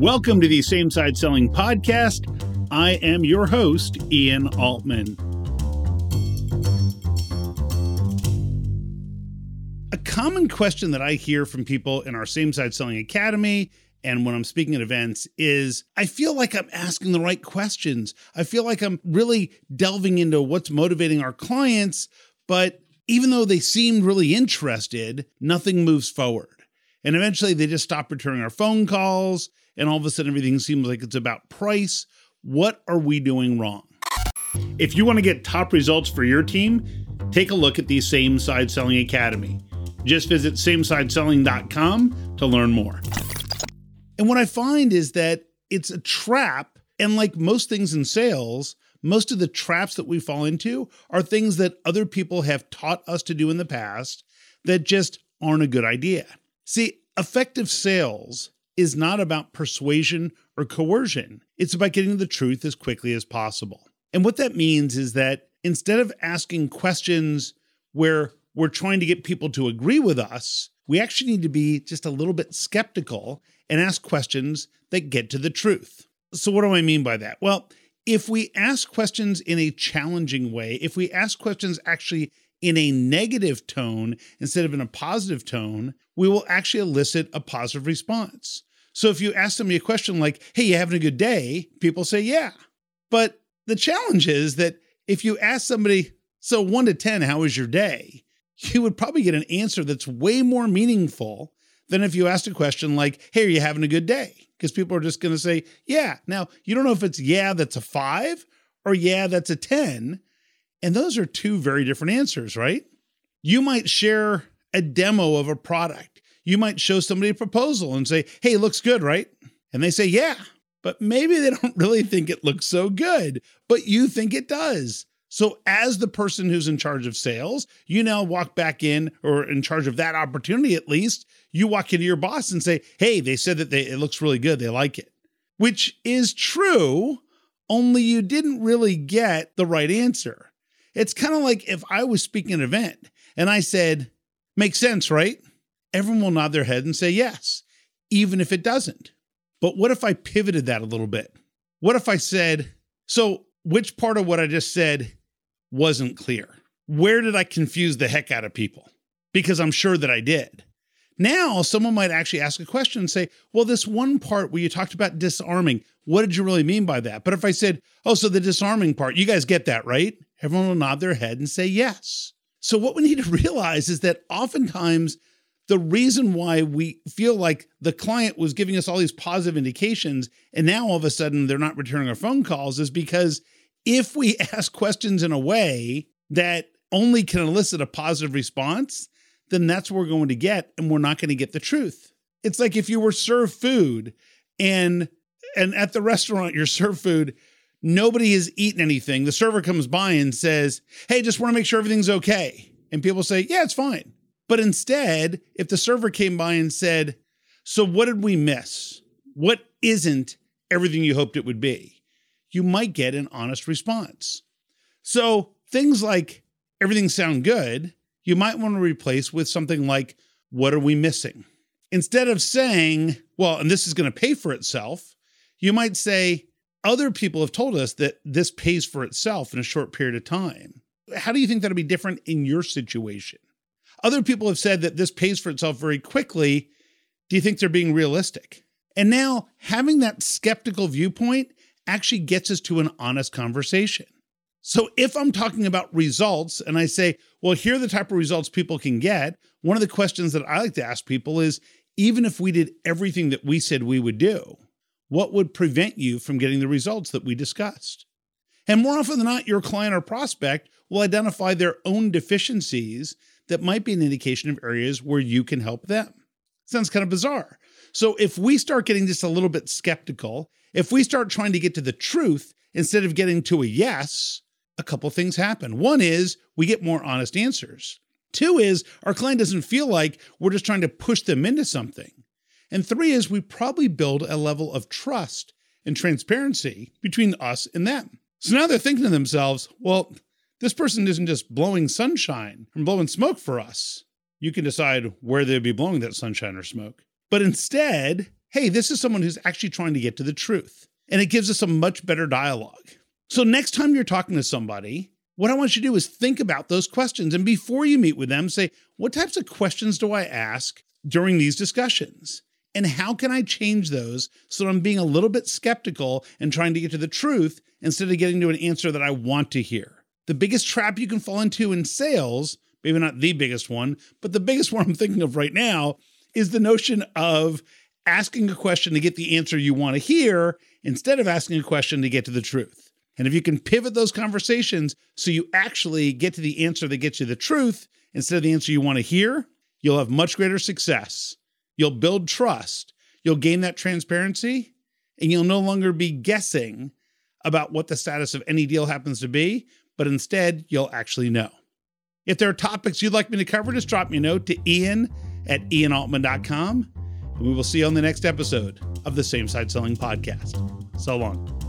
Welcome to the Same Side Selling Podcast. I am your host, Ian Altman. A common question that I hear from people in our Same Side Selling Academy and when I'm speaking at events is I feel like I'm asking the right questions. I feel like I'm really delving into what's motivating our clients, but even though they seemed really interested, nothing moves forward. And eventually they just stop returning our phone calls, and all of a sudden everything seems like it's about price. What are we doing wrong? If you want to get top results for your team, take a look at the Same Side Selling Academy. Just visit samesideselling.com to learn more. And what I find is that it's a trap. And like most things in sales, most of the traps that we fall into are things that other people have taught us to do in the past that just aren't a good idea. See, effective sales is not about persuasion or coercion, it's about getting the truth as quickly as possible. And what that means is that instead of asking questions where we're trying to get people to agree with us, we actually need to be just a little bit skeptical and ask questions that get to the truth. So, what do I mean by that? Well, if we ask questions in a challenging way, if we ask questions actually in a negative tone instead of in a positive tone, we will actually elicit a positive response. So if you ask somebody a question like, hey, you having a good day? People say, yeah. But the challenge is that if you ask somebody, so one to 10, how was your day? You would probably get an answer that's way more meaningful than if you asked a question like, hey, are you having a good day? because people are just going to say, yeah. Now, you don't know if it's yeah, that's a five or yeah, that's a 10. And those are two very different answers, right? You might share a demo of a product. You might show somebody a proposal and say, hey, it looks good, right? And they say, yeah. But maybe they don't really think it looks so good, but you think it does. So, as the person who's in charge of sales, you now walk back in, or in charge of that opportunity at least, you walk into your boss and say, Hey, they said that they, it looks really good. They like it, which is true, only you didn't really get the right answer. It's kind of like if I was speaking at an event and I said, Makes sense, right? Everyone will nod their head and say yes, even if it doesn't. But what if I pivoted that a little bit? What if I said, So, which part of what I just said wasn't clear. Where did I confuse the heck out of people? Because I'm sure that I did. Now, someone might actually ask a question and say, Well, this one part where you talked about disarming, what did you really mean by that? But if I said, Oh, so the disarming part, you guys get that, right? Everyone will nod their head and say yes. So, what we need to realize is that oftentimes the reason why we feel like the client was giving us all these positive indications and now all of a sudden they're not returning our phone calls is because if we ask questions in a way that only can elicit a positive response, then that's what we're going to get, and we're not going to get the truth. It's like if you were served food and and at the restaurant you're served food, nobody has eaten anything. The server comes by and says, Hey, just want to make sure everything's okay. And people say, Yeah, it's fine. But instead, if the server came by and said, So what did we miss? What isn't everything you hoped it would be? you might get an honest response. So things like everything sound good, you might want to replace with something like, what are we missing? Instead of saying, well, and this is going to pay for itself, you might say, other people have told us that this pays for itself in a short period of time. How do you think that'll be different in your situation? Other people have said that this pays for itself very quickly. Do you think they're being realistic? And now, having that skeptical viewpoint actually gets us to an honest conversation. So if I'm talking about results and I say, well, here are the type of results people can get, one of the questions that I like to ask people is even if we did everything that we said we would do, what would prevent you from getting the results that we discussed? And more often than not, your client or prospect will identify their own deficiencies that might be an indication of areas where you can help them. Sounds kind of bizarre. So if we start getting just a little bit skeptical if we start trying to get to the truth instead of getting to a yes, a couple things happen. One is we get more honest answers. Two is our client doesn't feel like we're just trying to push them into something. And three is we probably build a level of trust and transparency between us and them. So now they're thinking to themselves, well, this person isn't just blowing sunshine and blowing smoke for us. You can decide where they'd be blowing that sunshine or smoke. But instead, hey, this is someone who's actually trying to get to the truth. And it gives us a much better dialogue. So, next time you're talking to somebody, what I want you to do is think about those questions. And before you meet with them, say, what types of questions do I ask during these discussions? And how can I change those so I'm being a little bit skeptical and trying to get to the truth instead of getting to an answer that I want to hear? The biggest trap you can fall into in sales, maybe not the biggest one, but the biggest one I'm thinking of right now is the notion of asking a question to get the answer you want to hear instead of asking a question to get to the truth. And if you can pivot those conversations so you actually get to the answer that gets you the truth instead of the answer you want to hear, you'll have much greater success. You'll build trust, you'll gain that transparency, and you'll no longer be guessing about what the status of any deal happens to be, but instead you'll actually know. If there are topics you'd like me to cover, just drop me a note to ian at ianaltman.com, and we will see you on the next episode of the Same Side Selling Podcast. So long.